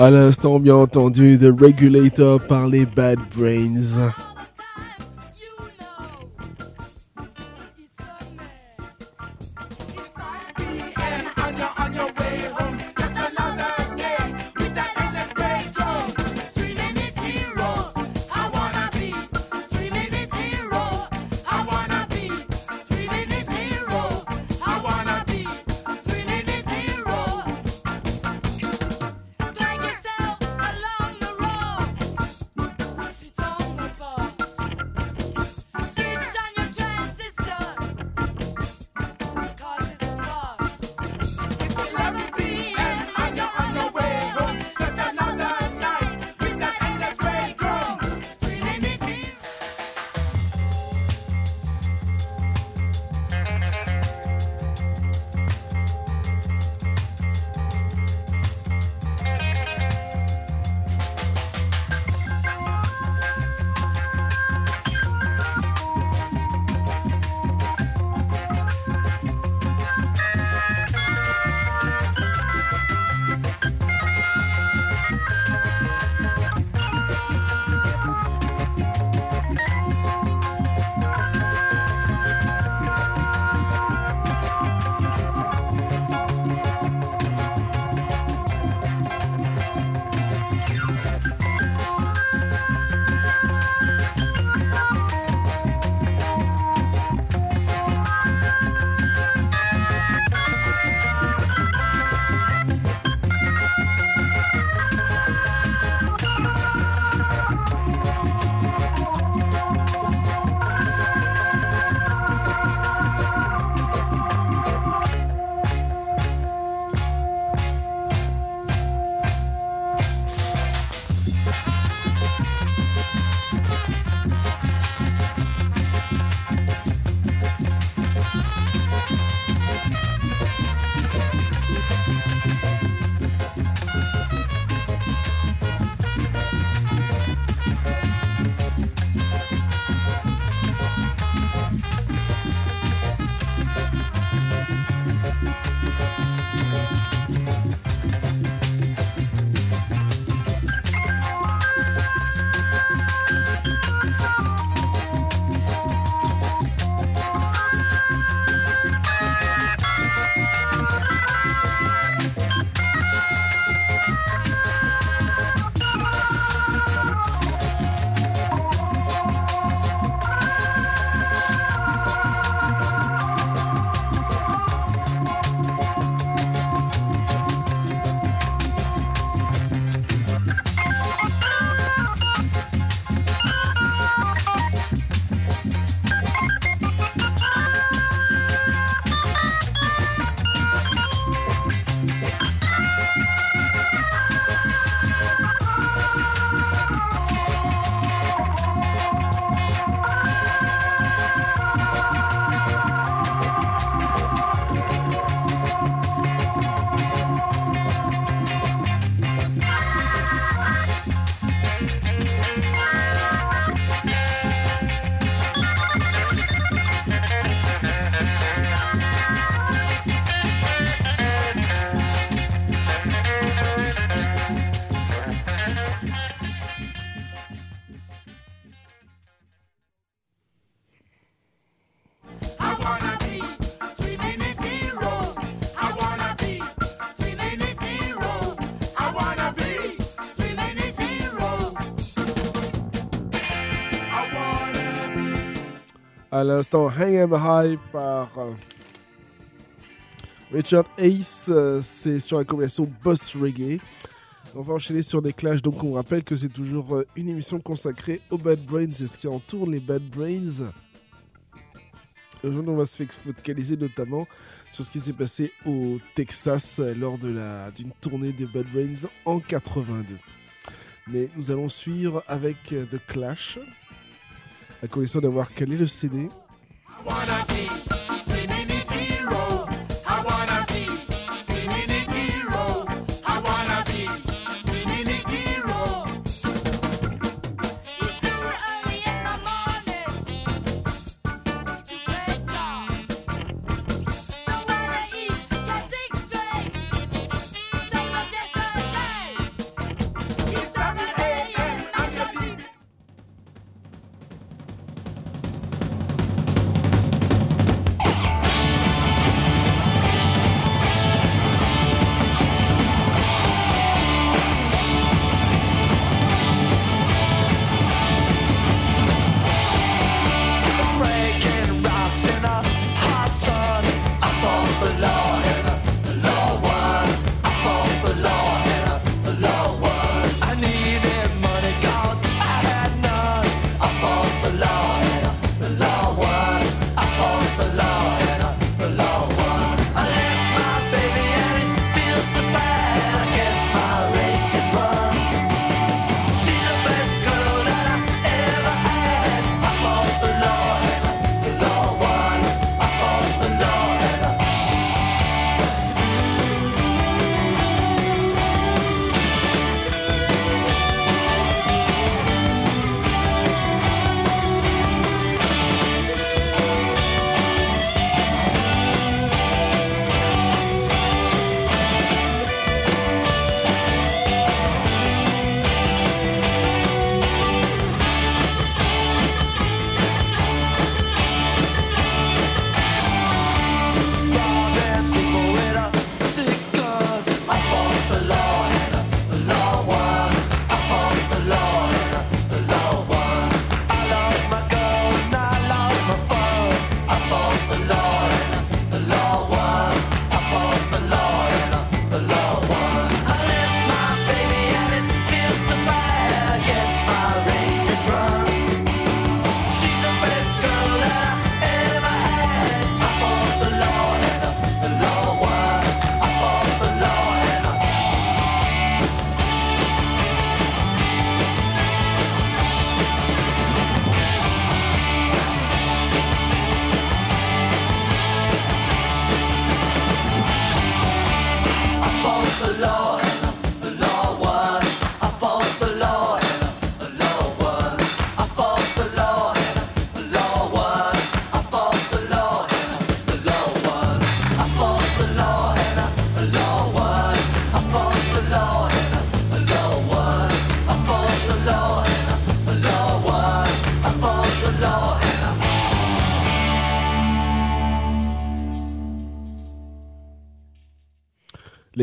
À l'instant, bien entendu, The Regulator par les Bad Brains. À l'instant Hang Em High par euh, Richard Ace, euh, c'est sur la combinaison Boss Reggae. On va enchaîner sur des clashs, donc on rappelle que c'est toujours euh, une émission consacrée aux Bad Brains et ce qui entoure les Bad Brains. Aujourd'hui, on va se focaliser notamment sur ce qui s'est passé au Texas lors d'une tournée des Bad Brains en 82. Mais nous allons suivre avec The Clash, la condition d'avoir calé le CD.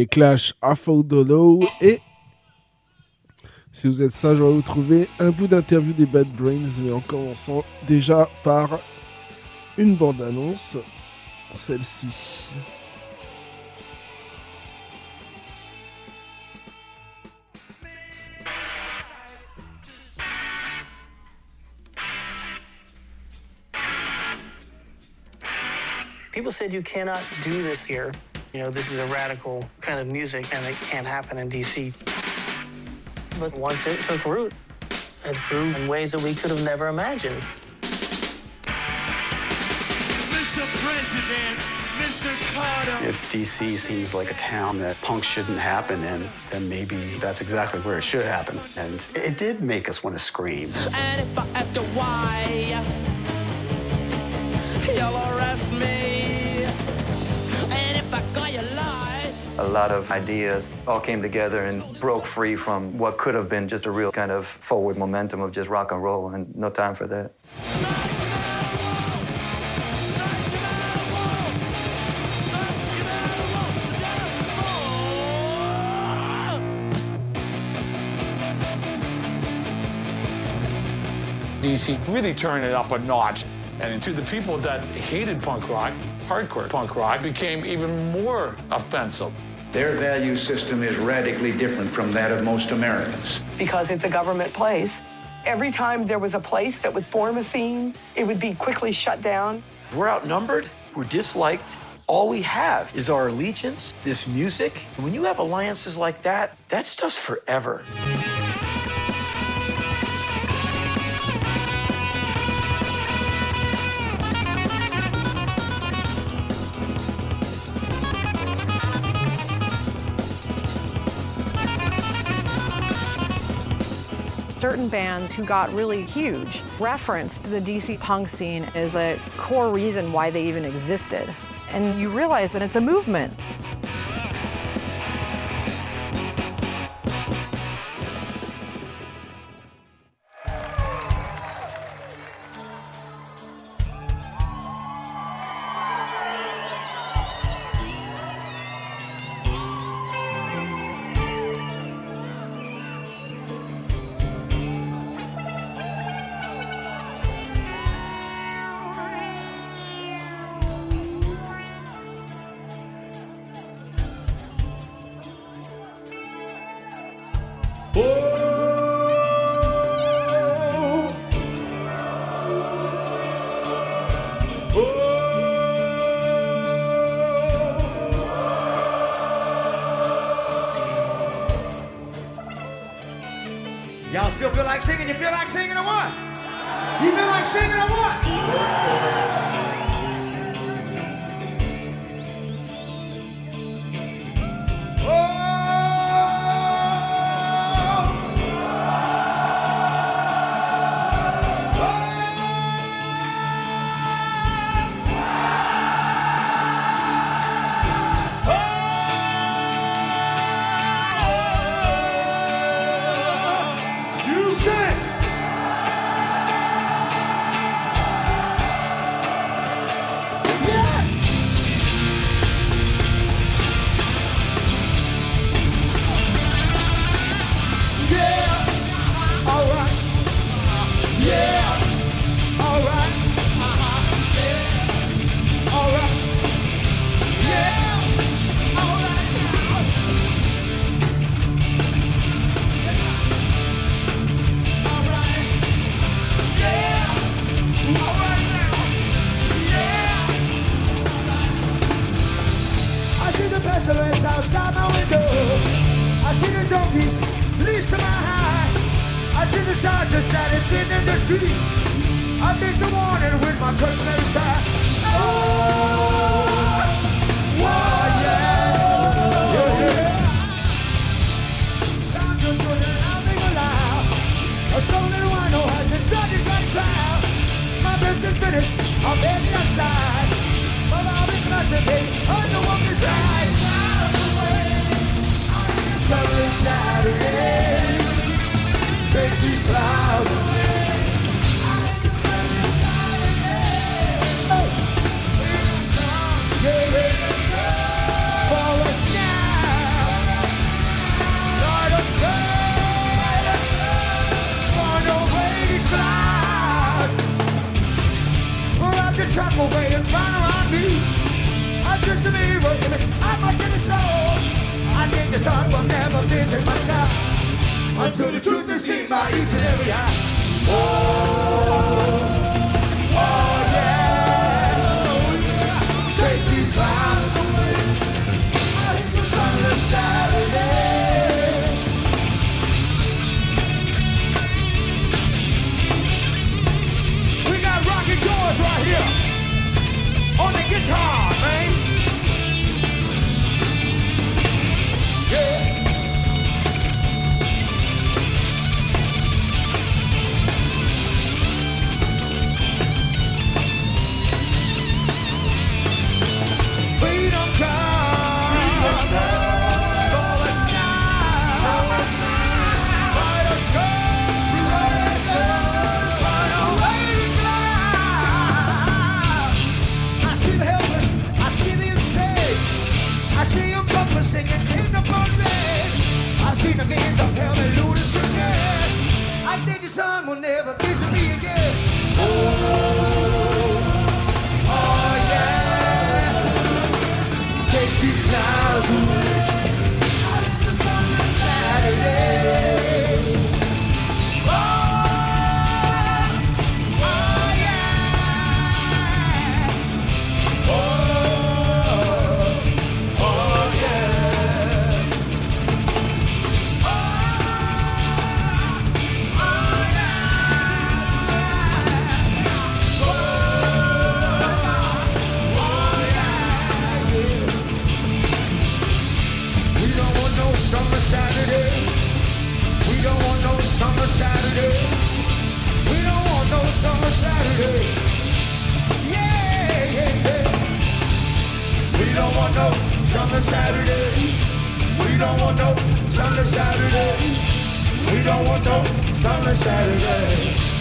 Clash Affordolo et si vous êtes sage, on va vous trouver un bout d'interview des Bad Brains, mais en commençant déjà par une bande-annonce, celle-ci. People said you cannot do this here. You know, this is a radical kind of music and it can't happen in DC. But once it took root, it grew in ways that we could have never imagined. Mr. President, Mr. Carter. If DC seems like a town that punk shouldn't happen in, then maybe that's exactly where it should happen. And it did make us want to scream. And if I ask her why, you'll arrest me. A lot of ideas all came together and broke free from what could have been just a real kind of forward momentum of just rock and roll, and no time for that. DC really turned it up a notch. And to the people that hated punk rock, hardcore punk rock became even more offensive. Their value system is radically different from that of most Americans. Because it's a government place. Every time there was a place that would form a scene, it would be quickly shut down. We're outnumbered, we're disliked. All we have is our allegiance, this music. When you have alliances like that, that stuff's forever. Certain bands who got really huge referenced the DC punk scene as a core reason why they even existed. And you realize that it's a movement. Just to be were in I'm a in soul. I think the sun will never visit my sky until the truth is seen by each and every eye. Oh, oh yeah. Take these clouds away. I hate the sunless Saturday. We got Rocky George right here on the guitar. help me lose again. I think the sun will never visit me again. Oh. Saturday. Yeah. We don't want no Sunday, Saturday. We don't want no Sunday, Saturday. We don't want no Saturday.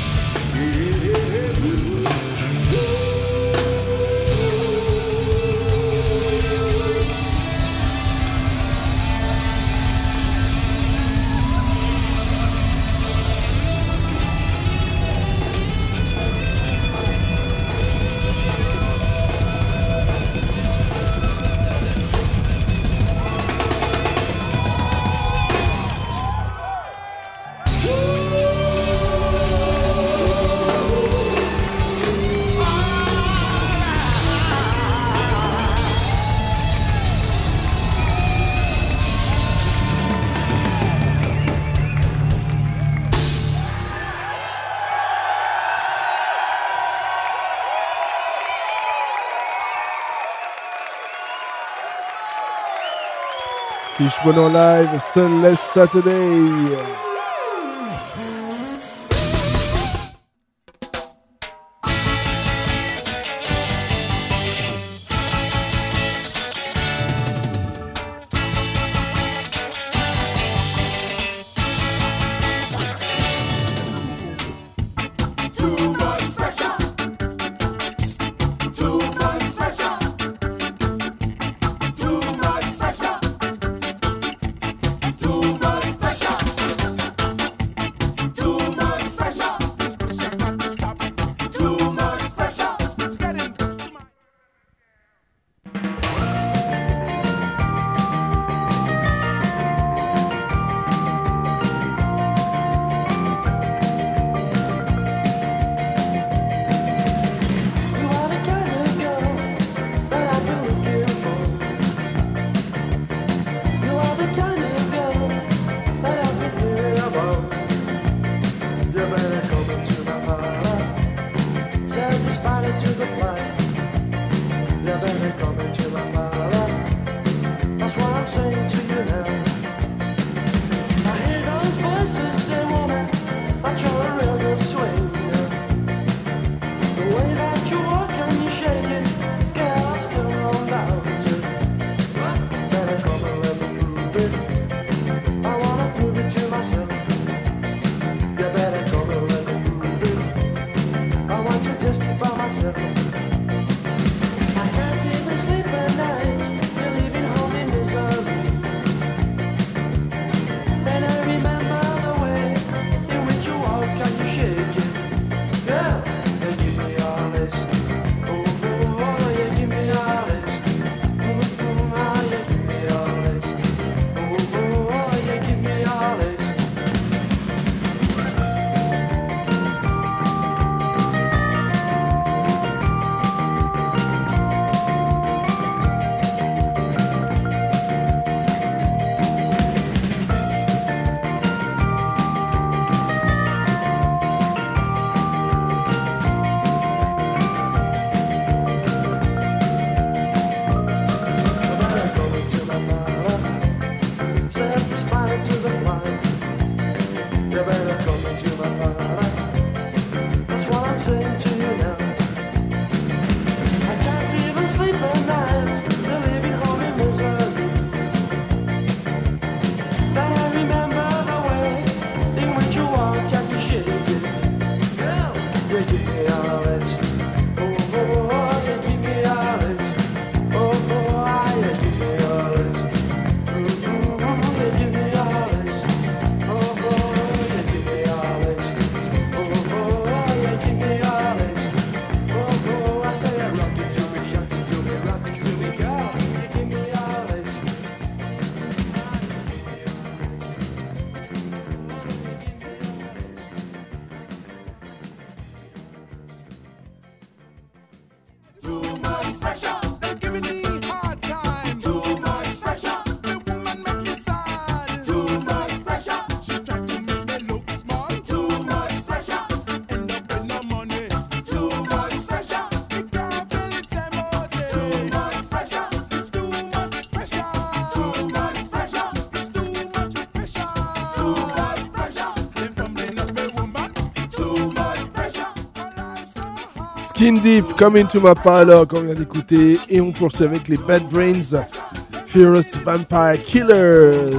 Fishbone en live, Sunless Saturday. Skin Deep, Come Into My Parlor, qu'on vient d'écouter. Et on poursuit avec les Bad Brains, Furious Vampire Killers.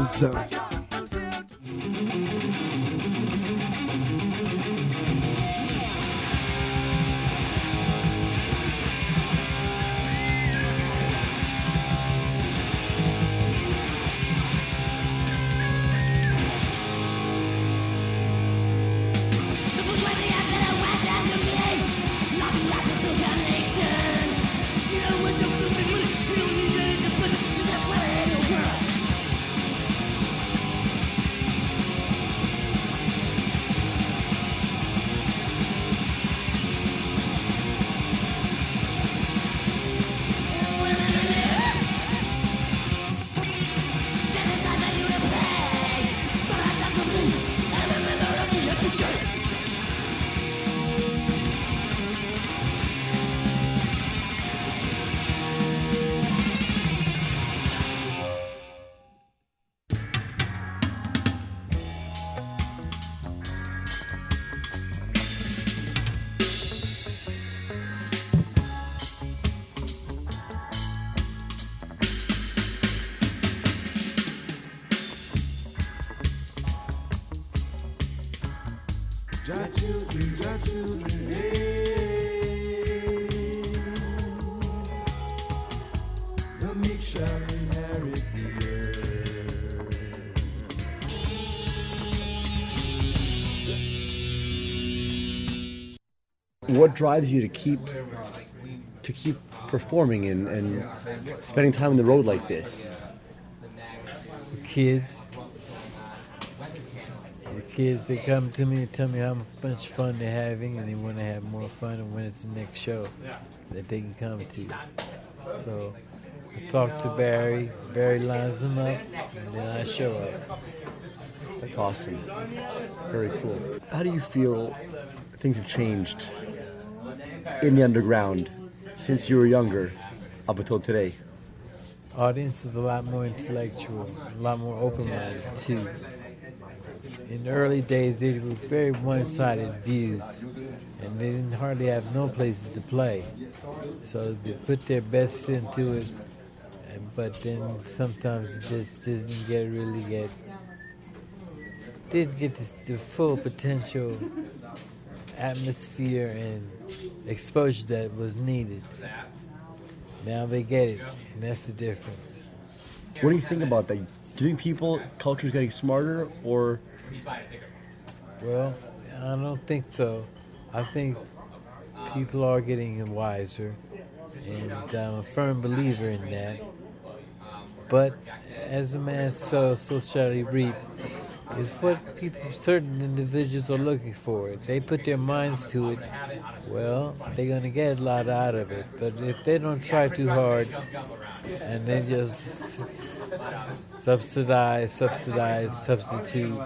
What drives you to keep to keep performing and, and spending time on the road like this? kids. Kids, they come to me and tell me how much fun they're having, and they want to have more fun. And when it's the next show, that they can come to. So I talk to Barry. Barry lines them up, and then I show up. That's awesome. Very cool. How do you feel things have changed in the underground since you were younger up until today? Audience is a lot more intellectual, a lot more open-minded too. In the early days, they were very one-sided views, and they didn't hardly have no places to play. So they put their best into it, but then sometimes it just didn't get really get didn't get the, the full potential atmosphere and exposure that was needed. Now they get it, and that's the difference. What do you think about that? Do you think people culture is getting smarter or Well, I don't think so. I think people are getting wiser, and I'm a firm believer in that. But as a man sows, so shall he reap. Is what people, certain individuals are looking for. If they put their minds to it, well, they're gonna get a lot out of it. But if they don't try too hard, and they just subsidize, subsidize, substitute,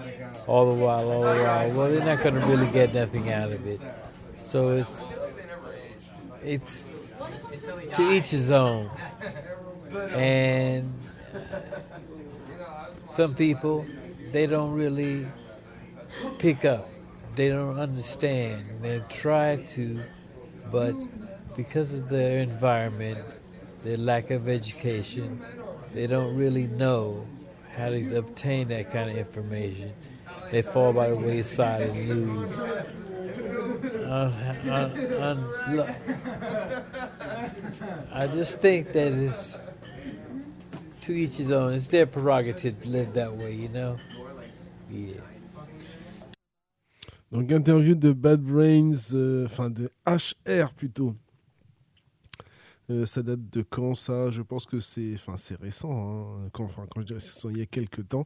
all the while, all the while, well, they're not gonna really get nothing out of it. So it's it's to each his own. And some people, they don't really pick up. They don't understand. They try to, but because of their environment, their lack of education, they don't really know how to obtain that kind of information. They fall by the wayside and lose. On, I just think that it's to each his own. It's their prerogative to live that way, you know. Donc interview de Bad Brains, euh, enfin de HR plutôt. Euh, ça date de quand ça? Je pense que c'est, enfin c'est récent. hein. Quand, je dirais c'est il y a quelques temps.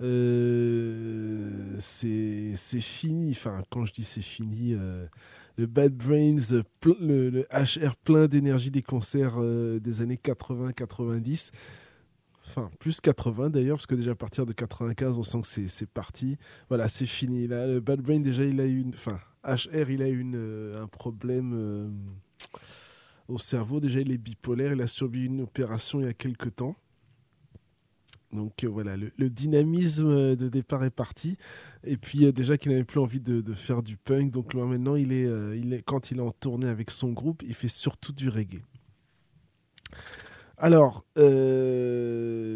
Euh, c'est fini. Enfin quand je dis c'est fini, euh, le Bad Brains, le, HR plein d'énergie des concerts des années 80-90. Enfin, plus 80 d'ailleurs, parce que déjà à partir de 95, on sent que c'est- parti. Voilà, c'est fini. Là, le Bad Brain, déjà, il a eu une. Enfin, HR, il a eu euh, un problème euh, au cerveau. Déjà, il est bipolaire. Il a subi une opération il y a quelques temps. Donc euh, voilà, le, dynamisme de départ est parti. Et puis déjà qu'il n'avait plus envie de, faire du punk. Donc là, maintenant, il est, quand il est en tournée avec son groupe, il fait surtout du reggae. Alors, euh,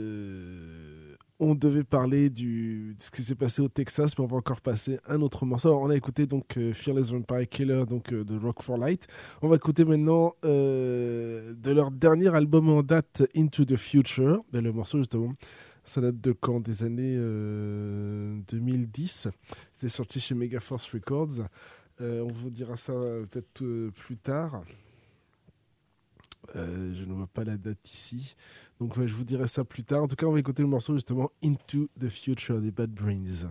on devait parler du, de ce qui s'est passé au Texas, mais on va encore passer un autre morceau. On a écouté donc euh, Fearless Vampire Killer donc, euh, de Rock for Light. On va écouter maintenant de leur dernier album en date, Into the Future. Ben, le morceau, justement, ça date de quand? Des années euh, 2010. C'était sorti chez Megaforce Records. On vous dira ça peut-être plus tard. Euh, je ne vois pas la date ici. Donc je vous dirai ça plus tard. En tout cas, on va écouter le morceau justement Into the Future des Bad Brains.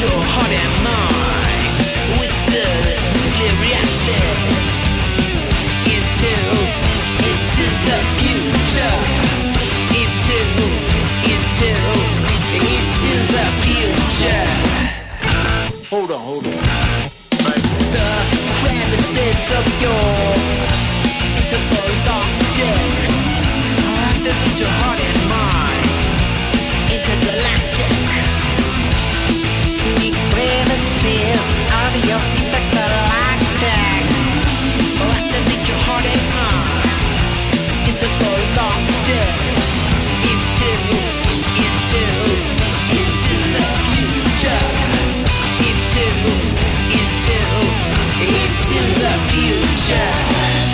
Your heart and mind with the nuclear reactor Into, into the future Into, into, into the future Hold on, hold on. The crevices of your, into the dark dead heart Into, the Long Day Into, into the future. Into, into the future.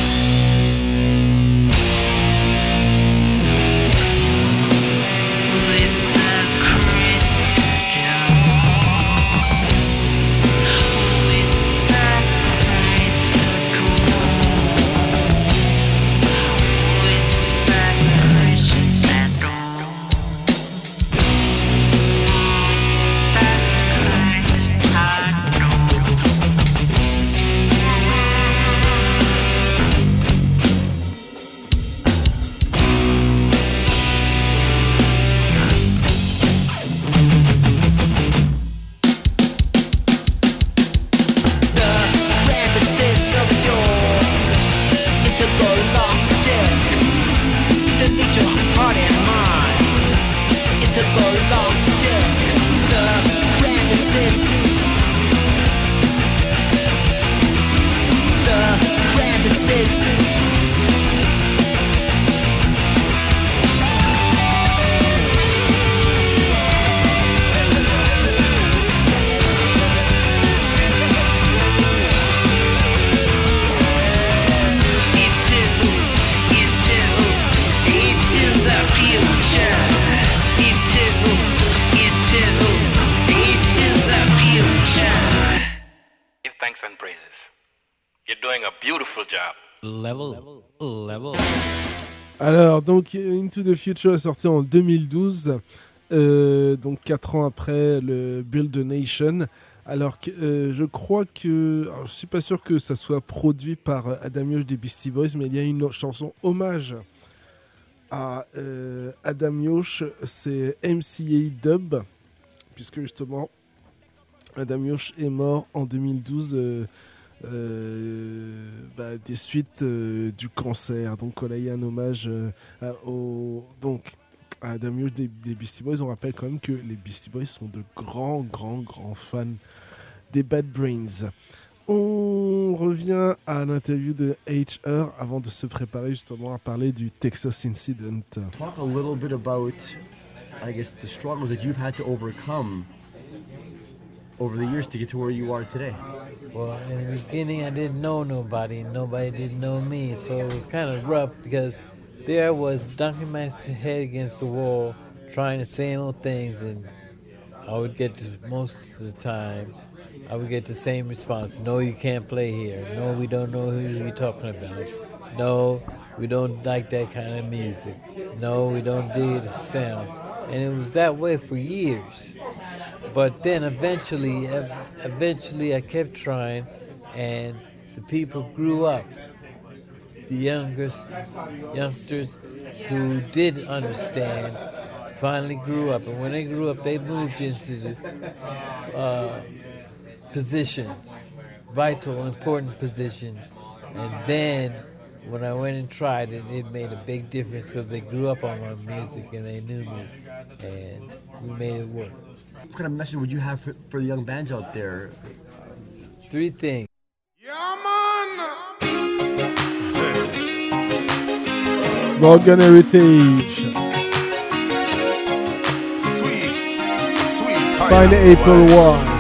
The Future est sorti en 2012, euh, donc 4 ans après le Build a Nation. Alors, que, euh, je crois que. alors, je suis pas sûr que ça soit produit par euh, Adam Yosh des Beastie Boys, mais il y a une chanson hommage à Adam Yosh, c'est MCA Dub, puisque justement Adam Yosh est mort en 2012 euh, euh, bah, des suites euh, du cancer. Donc on a eu un hommage euh, au, donc, à Adam des, des Beastie Boys. On rappelle quand même que les Beastie Boys sont de grands, grands, grands fans des Bad Brains. On revient à l'interview de HR avant de se préparer justement à parler du Texas Incident. Talk a little bit about, I guess, the struggles that you've had to overcome over the years to get to where you are today. Well, in the beginning, I didn't know nobody, and nobody didn't know me, so it was kind of rough because there I was dunking my head against the wall, trying to say little things, and I would get to most of the time, I would get the same response: "No, you can't play here. No, we don't know who you're talking about. No, we don't like that kind of music. No, we don't dig the sound." And it was that way for years. But then eventually, eventually, I kept trying, and the people grew up. The youngest youngsters who did understand finally grew up, and when they grew up, they moved into uh, positions, vital, important positions. And then, when I went and tried it, it made a big difference because they grew up on my music and they knew me, and we made it work. What kind of message would you have for, for the young bands out there? Three things. Morgan Heritage. Find April 1.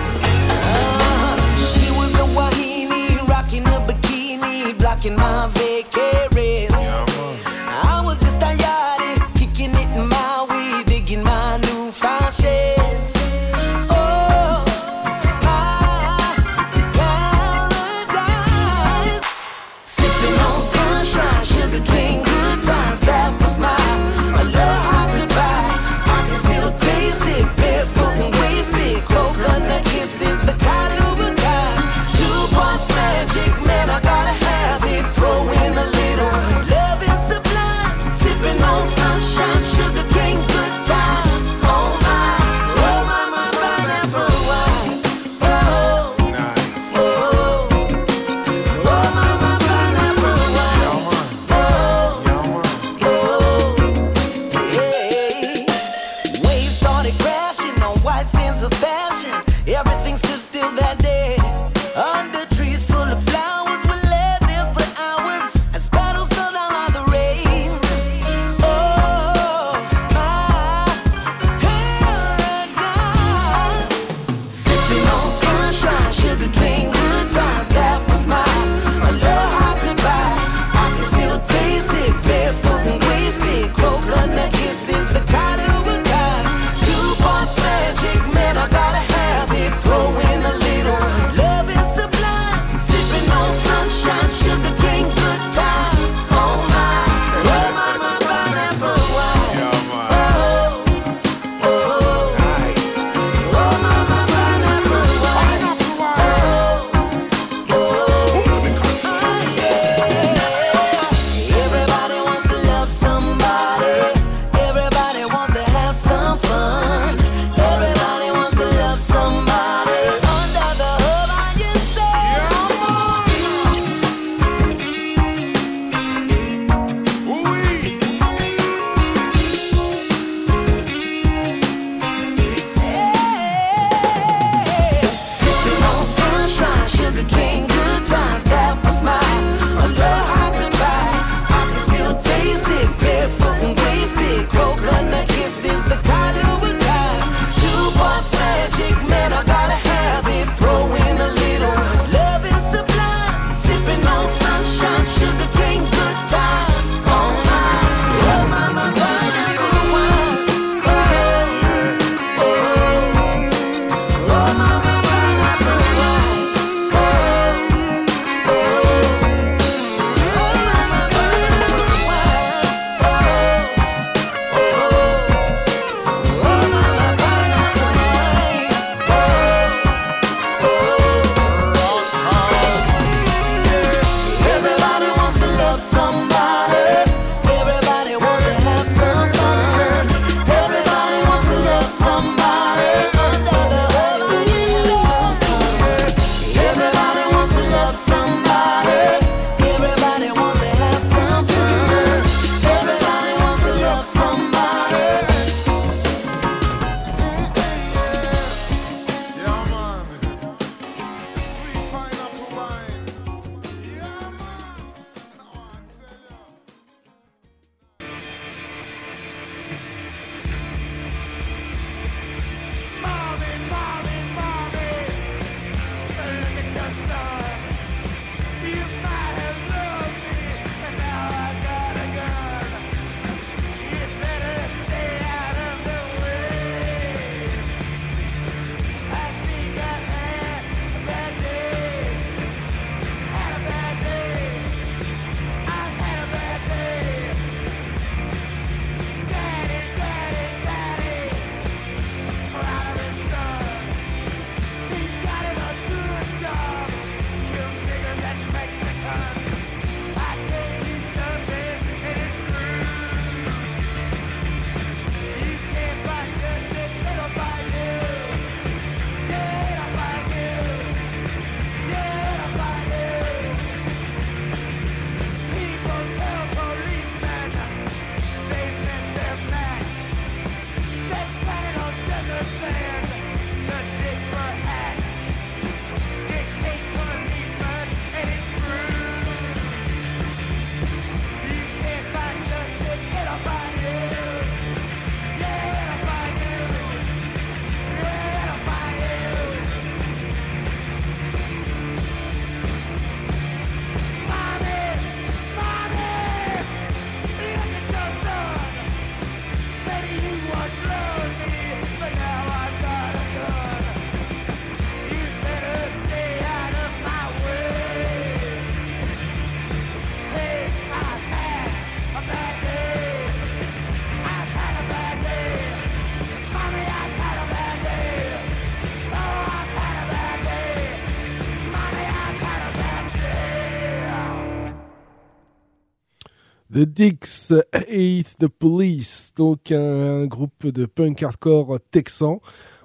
Dicks Hate the Police, donc un, groupe de punk hardcore texan.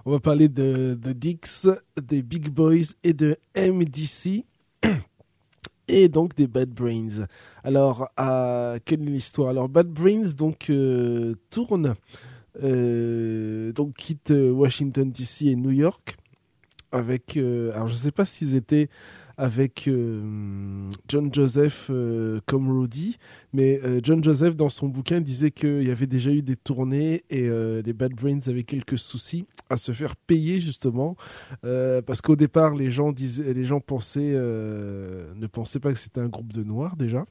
On va parler de The Dicks, des Big Boys et de MDC. Et donc des Bad Brains. Alors, à quelle est l'histoire? Alors, Bad Brains donc euh, tourne, euh, donc quitte Washington DC et New York avec. euh, alors, je sais pas s'ils étaient avec euh, John Joseph euh, comme Rudy, mais euh, John Joseph dans son bouquin disait qu'il y avait déjà eu des tournées et euh, les Bad Brains avaient quelques soucis à se faire payer justement parce qu'au départ les gens disaient, les gens pensaient, ne pensaient pas que c'était un groupe de noirs déjà.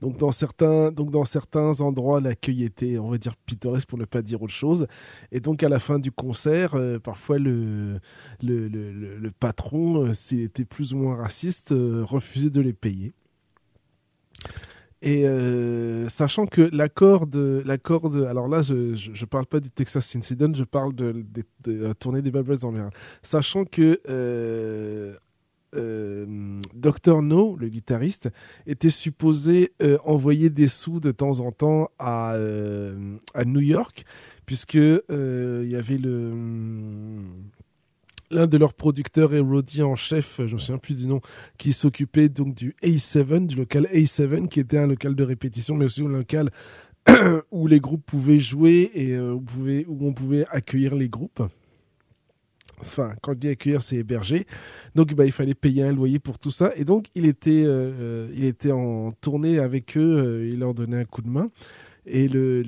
Donc dans certains, donc dans certains endroits, l'accueil était, on va dire, pittoresque pour ne pas dire autre chose. Et donc à la fin du concert, euh, parfois le, le, le, patron, euh, s'il était plus ou moins raciste, euh, refusait de les payer. Et sachant que l'accord de, l'accord de, alors là, je, je parle pas du Texas Incident, je parle de, de- la tournée des Brains en général. Sachant que euh, Dr No, le guitariste, était supposé euh, envoyer des sous de temps en temps à, euh, New York, puisque euh, il y avait le l'un de leurs producteurs et roadie en chef, je me souviens plus du nom, qui s'occupait donc du A7, du local A7, qui était un local de répétition, mais aussi un local où les groupes pouvaient jouer et où on pouvait accueillir les groupes. Enfin, quand je dis accueillir, c'est héberger. Donc, bah, il fallait payer un loyer pour tout ça. Et donc, il était, euh, il était en tournée avec eux. euh, il leur donnait un coup de main. Et le,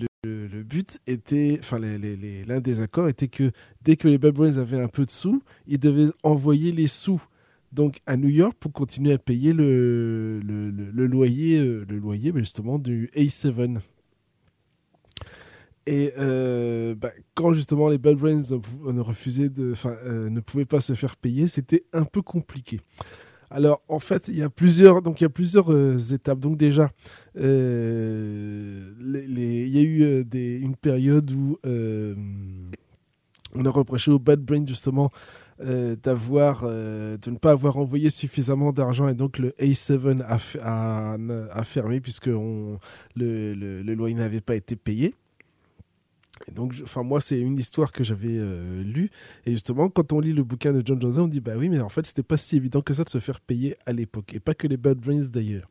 but était, enfin, l'un des accords était que dès que les Bad Brains avaient un peu de sous, ils devaient envoyer les sous donc à New York pour continuer à payer le, le, loyer, euh, le loyer, mais justement du A7. Et euh, bah, quand justement les Bad Brains ne, refusaient de, euh, ne pouvaient pas se faire payer, c'était un peu compliqué. Alors en fait, il y a plusieurs, donc il y a plusieurs euh, étapes. Donc déjà, euh, il y a eu une période où on a reproché aux Bad Brains justement d'avoir, de ne pas avoir envoyé suffisamment d'argent et donc le A7 a, fermé puisque le loyer n'avait pas été payé. Donc, enfin, moi, c'est une histoire que j'avais euh, lue. Et justement, quand on lit le bouquin de John Joseph, on dit, bah oui, mais en fait, c'était pas si évident que ça de se faire payer à l'époque. Et pas que les Bad Brains d'ailleurs.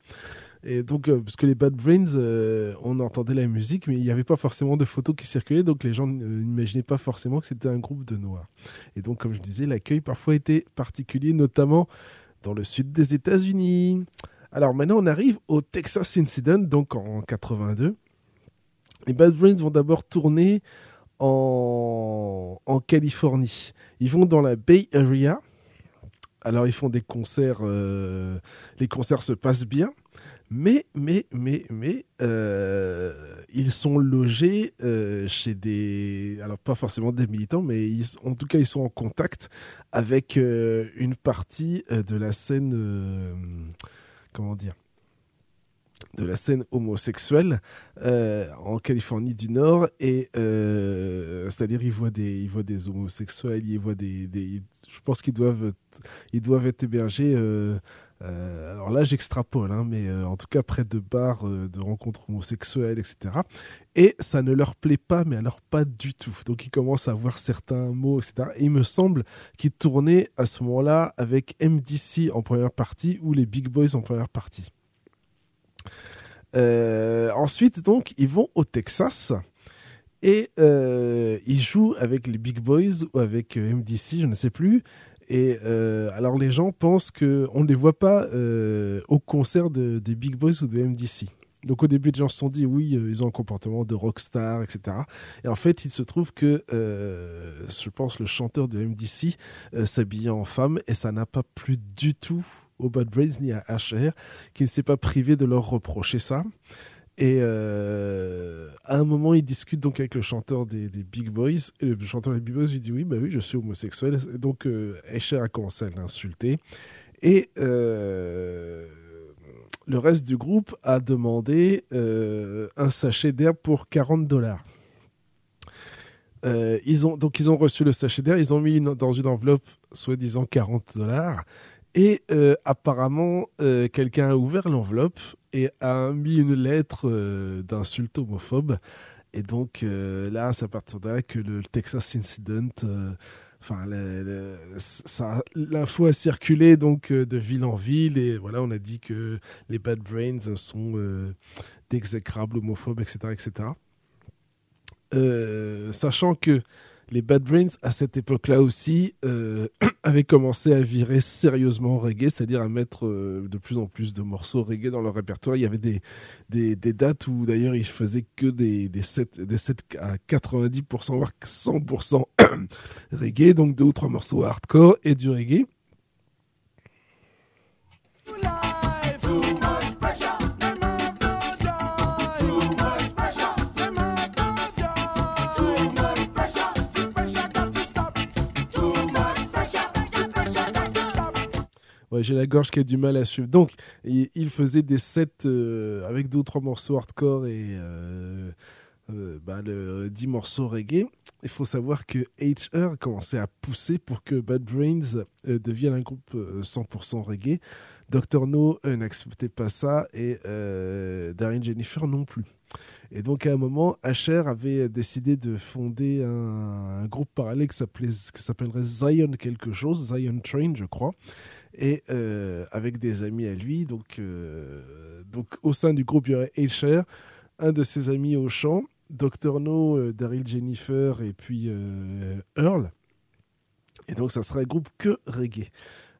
Et donc, euh, parce que les Bad Brains, euh, on entendait la musique, mais il n'y avait pas forcément de photos qui circulaient, donc les gens euh, n'imaginaient pas forcément que c'était un groupe de noirs. Et donc, comme je disais, l'accueil parfois était particulier, notamment dans le sud des États-Unis. Alors maintenant, on arrive au Texas Incident, donc en 82. Les Bad Brains vont d'abord tourner en, en Californie. Ils vont dans la Bay Area. Alors ils font des concerts, euh, les concerts se passent bien, mais mais mais mais euh, ils sont logés euh, chez des, alors pas forcément des militants, mais en tout cas ils sont en contact avec une partie de la scène, comment dire, de la scène homosexuelle euh, en Californie du Nord et euh, c'est-à-dire ils voient des ils voient des homosexuels ils voient des, des- je pense qu'ils doivent ils doivent être hébergés euh, euh, alors là j'extrapole hein, mais euh, en tout cas près de bars euh, de rencontres homosexuelles etc et ça ne leur plaît pas mais alors pas du tout. Donc ils commencent à voir certains mots etc et il me semble qu'ils tournaient à ce moment-là avec MDC en première partie ou les Big Boys en première partie euh, ensuite, donc, ils vont au Texas et euh, ils jouent avec les Big Boys ou avec euh, MDC, je ne sais plus. Et alors, les gens pensent qu'on ne les voit pas au concert de- des Big Boys ou de MDC. Donc au début, les gens se sont dit oui, ils ont un comportement de rockstar, etc. Et en fait, il se trouve que, je pense, le chanteur de MDC s'habillait en femme et ça n'a pas plu du tout Bad Brains ni à HR, qui ne s'est pas privé de leur reprocher ça. Et euh, à un moment, il discute donc avec le chanteur des, Big Boys. Et le chanteur des Big Boys lui dit Oui, bah oui, je suis homosexuel. Et donc, euh, Escher a commencé à l'insulter. Et euh, le reste du groupe a demandé euh, un sachet d'air pour 40 dollars. Ils ont donc ils ont reçu le sachet d'air, ils ont mis dans une enveloppe soi-disant 40 dollars Et euh, apparemment, euh, quelqu'un a ouvert l'enveloppe et a mis une lettre euh, d'insulte homophobe. Et donc là, c'est à que le Texas Incident, enfin, l'info a circulé donc de ville en ville et voilà, on a dit que les Bad Brains sont d'exécrables homophobes, etc., etc. Sachant que les Bad Brains, à cette époque-là aussi, euh, avaient commencé à virer sérieusement reggae, c'est-à-dire à mettre euh, de plus en plus de morceaux reggae dans leur répertoire. Il y avait des, des, dates où d'ailleurs ils faisaient que des, des, sets, des sets à 90%, voire 100% reggae, donc deux ou trois morceaux hardcore et du reggae. Ouais, j'ai la gorge qui a du mal à suivre. Donc, il, faisait des sets euh, avec deux ou trois morceaux hardcore et euh, euh, bah, 10 morceaux reggae. Il faut savoir que HR commençait à pousser pour que Bad Brains euh, devienne un groupe euh, 100% reggae. Dr. No n'acceptait pas ça et Darren Jennifer non plus. Et donc à un moment, HR avait décidé de fonder un, un groupe parallèle qui s'appellerait Zion quelque chose, Zion Train je crois, et euh, avec des amis à lui. Donc, euh, donc au sein du groupe, il y aurait HR, un de ses amis au chant, Dr. No, euh, Daryl Jennifer et puis Earl. Et donc ça serait un groupe que reggae.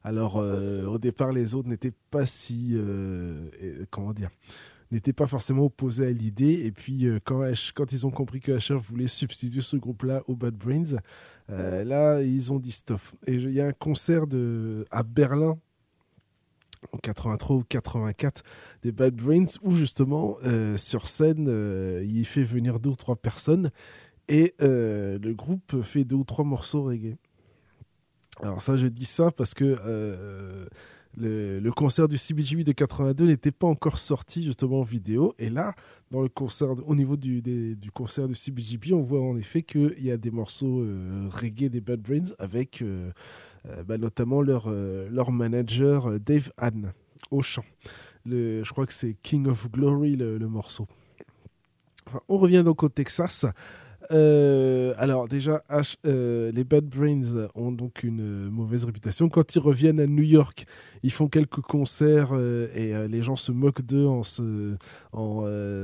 Alors au départ, les autres n'étaient pas si... comment dire n'étaient pas forcément opposés à l'idée. Et puis, euh, quand, ils ont compris que HR voulait substituer ce groupe-là aux Bad Brains, euh, là, ils ont dit stop. Et il y a un concert de, à Berlin en 83 ou 84 des Bad Brains où justement euh, sur scène il fait venir deux ou trois personnes et le groupe fait deux ou trois morceaux reggae. Alors ça je dis ça parce que le, concert du CBGB de 82 n'était pas encore sorti justement en vidéo et là dans le concert au niveau du, du concert du CBGB on voit en effet qu'il y a des morceaux euh, reggae des Bad Brains avec euh, euh, bah, notamment leur, leur manager Dave Hahn au chant. Le, je crois que c'est King of Glory le, morceau. On revient donc au Texas. Euh, alors déjà, euh, les Bad Brains ont donc une euh, mauvaise réputation. Quand ils reviennent à New York, ils font quelques concerts et les gens se moquent d'eux en,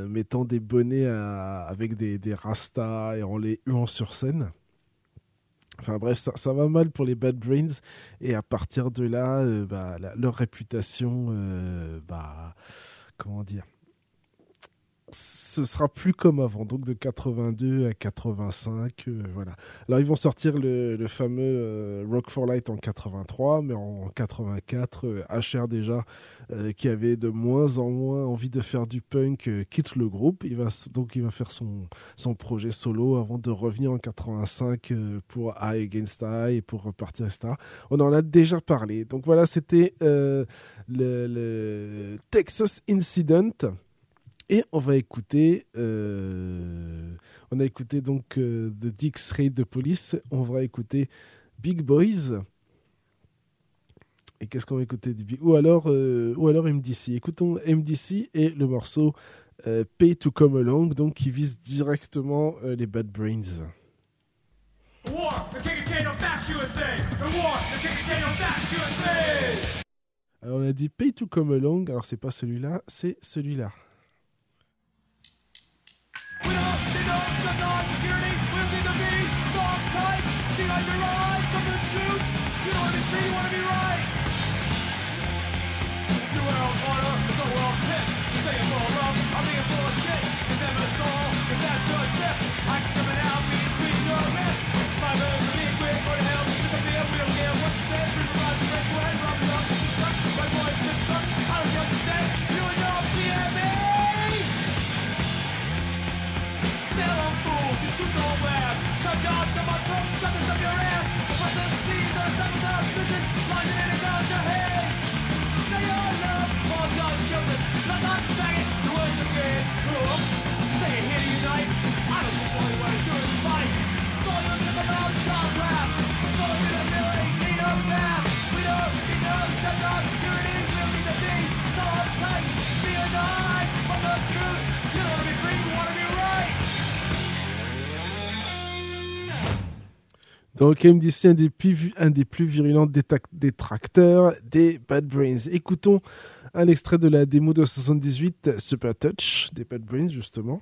mettant des bonnets avec des, des rastas et en les huant sur scène. Enfin bref, ça, va mal pour les Bad Brains et à partir de là, bah, leur réputation, bah, comment dire, ce sera plus comme avant, donc de 82 à 85, euh, voilà. Alors ils vont sortir le, fameux euh, Rock for Light en 83, mais en 84, euh, HR déjà, qui avait de moins en moins envie de faire du punk, quitte le groupe. Il va, donc il va faire son, son projet solo avant de revenir en 85 euh, pour High Against High et pour repartir, etc. On en a déjà parlé. Donc voilà, c'était le Texas Incident. Et on va écouter, euh, on a écouté donc euh, The Dix Raid de Police, on va écouter Big Boys. Et qu'est-ce qu'on va écouter Ou alors, euh, ou alors MDC. Écoutons MDC et le morceau Pay to Come Along, donc qui vise directement les Bad Brains. Alors on a dit Pay to Come Along, alors c'est pas celui-là, c'est celui-là. Security, we need to be some type. See, don't. Shut your to my throat, shut this up your ass. In around your. Say your love, all young children, the of. Say here to unite. I don't think all you want to do is fight. All you think about Charles Donc MDC, un des plus, un des plus virulents détracteurs des Bad Brains. Écoutons un extrait de la démo de 78, Super Touch, des Bad Brains justement.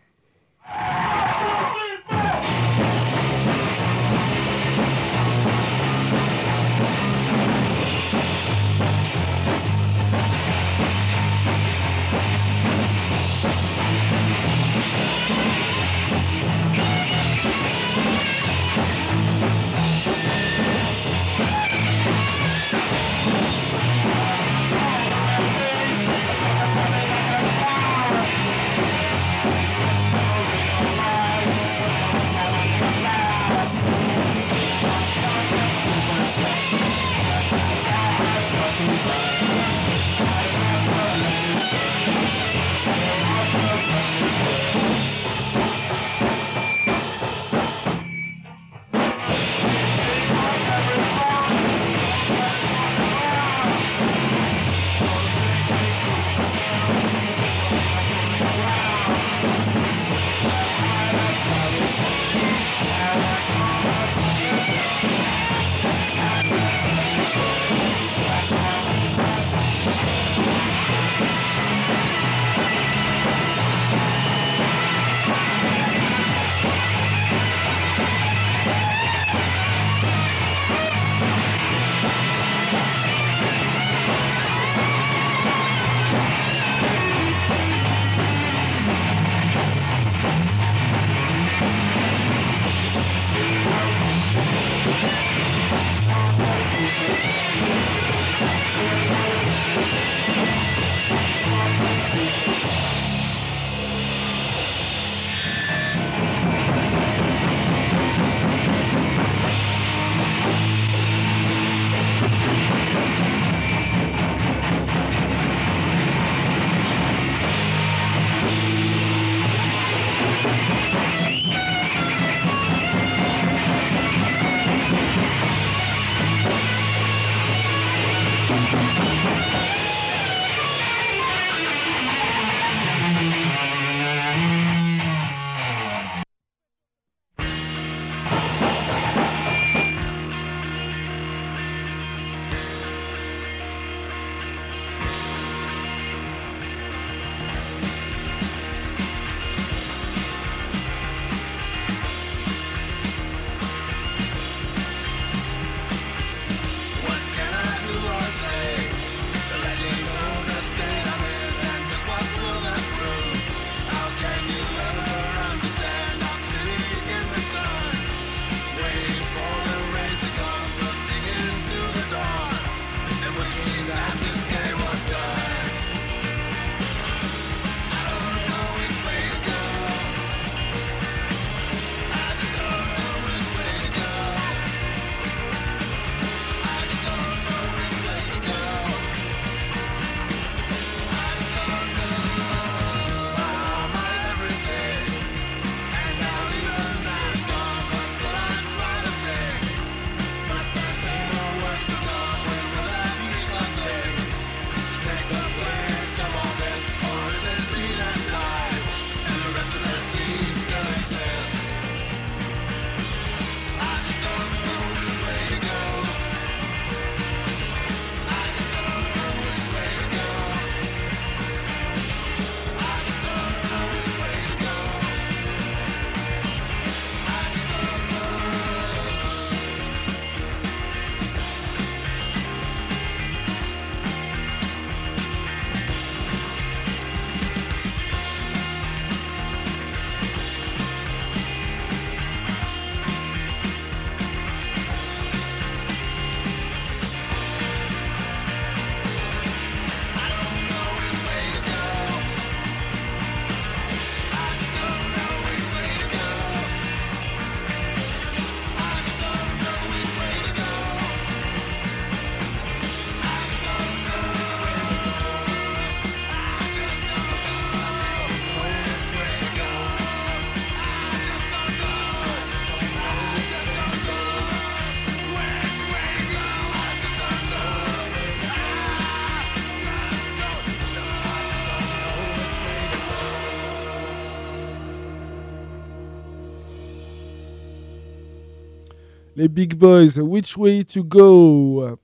the big boys which way to go.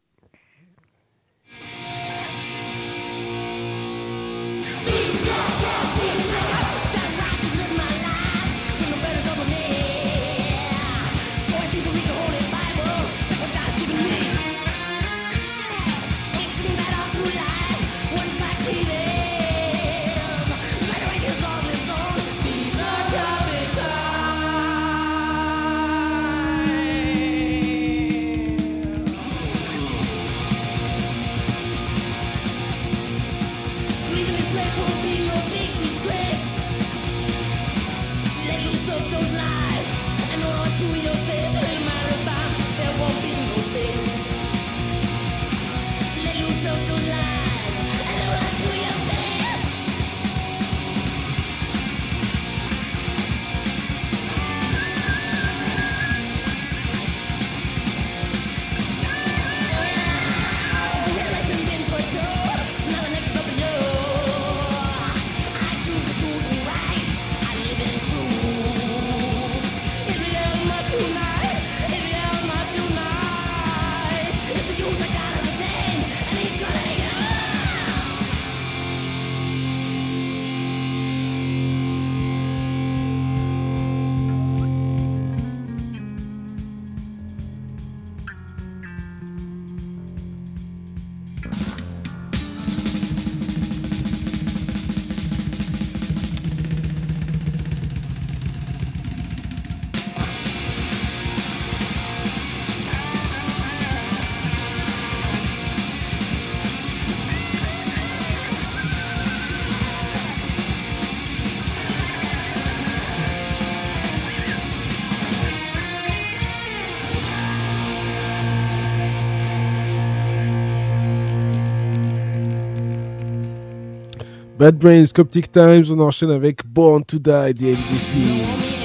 Bad Brains, Coptic Times, on enchaîne avec Born to Die, des MDC.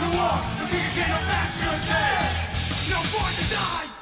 the war, the king again of fascism. No more to die.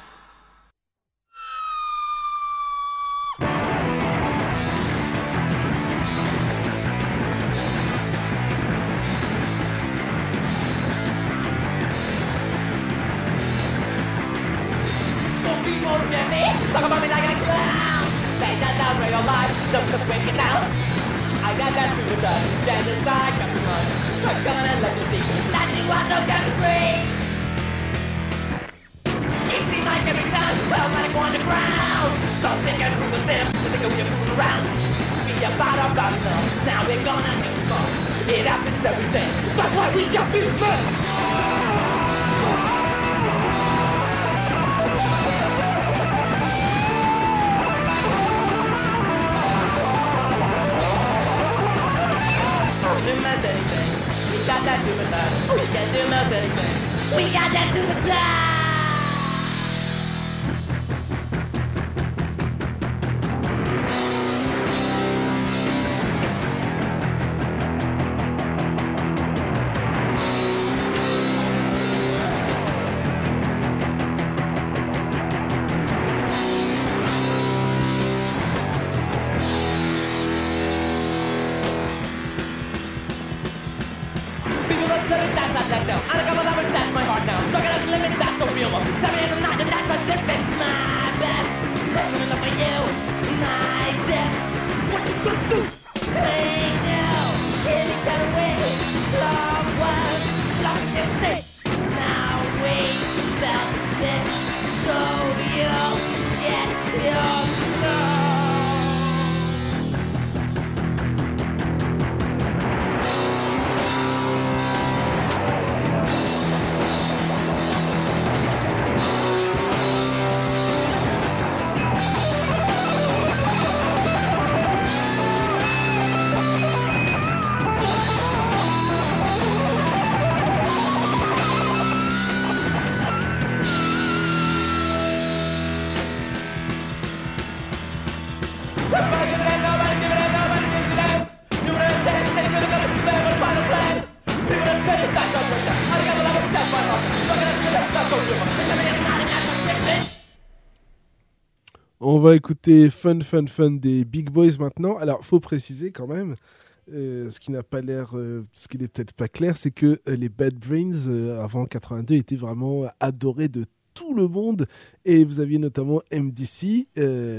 On va écouter Fun Fun Fun des Big Boys maintenant. Alors, faut préciser quand même, euh, ce qui n'a pas l'air, euh, ce qui n'est peut-être pas clair, c'est que euh, les Bad Brains avant 82 étaient vraiment adorés de tout le monde et vous aviez notamment MDC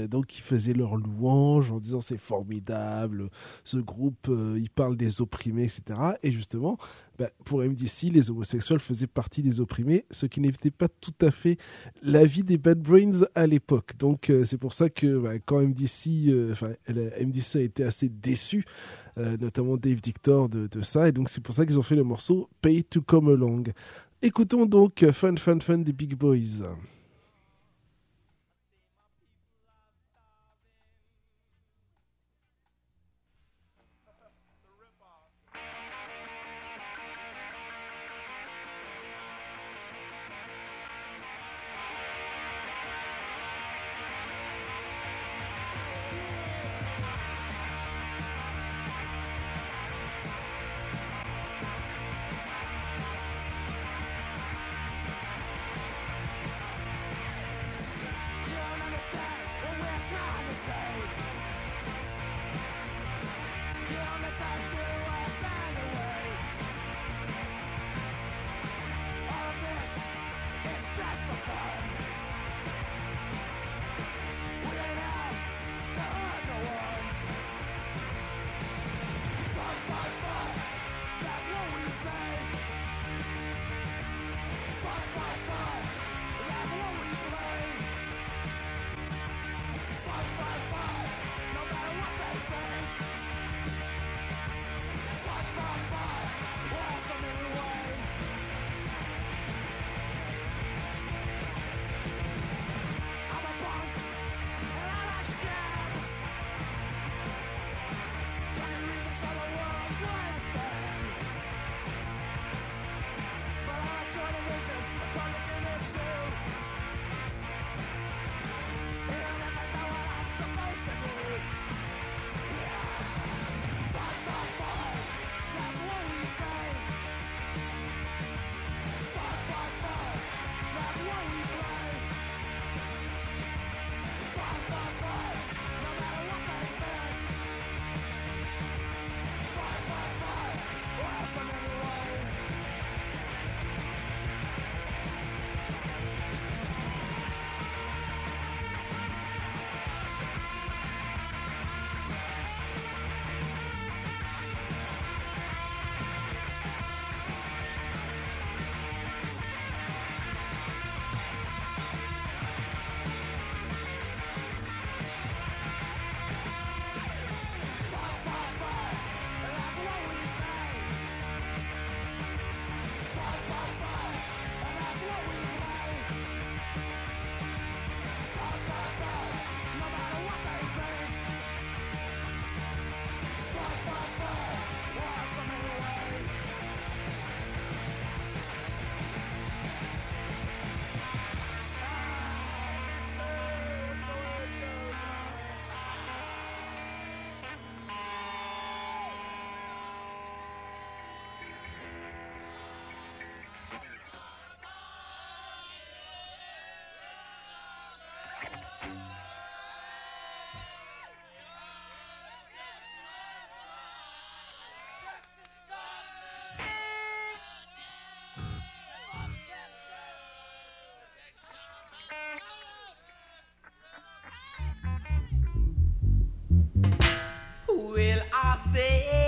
donc qui faisait leur louange en disant c'est formidable ce groupe il parle des opprimés etc et justement bah, pour MDC les homosexuels faisaient partie des opprimés ce qui n'était pas tout à fait l'avis des Bad Brains à l'époque donc euh, c'est pour ça que bah, quand MDC euh, MDC a été assez déçu euh, notamment Dave Dictor de, de ça et donc c'est pour ça qu'ils ont fait le morceau Pay to Come Along Écoutons donc Fun Fun Fun des Big Boys. Will I say?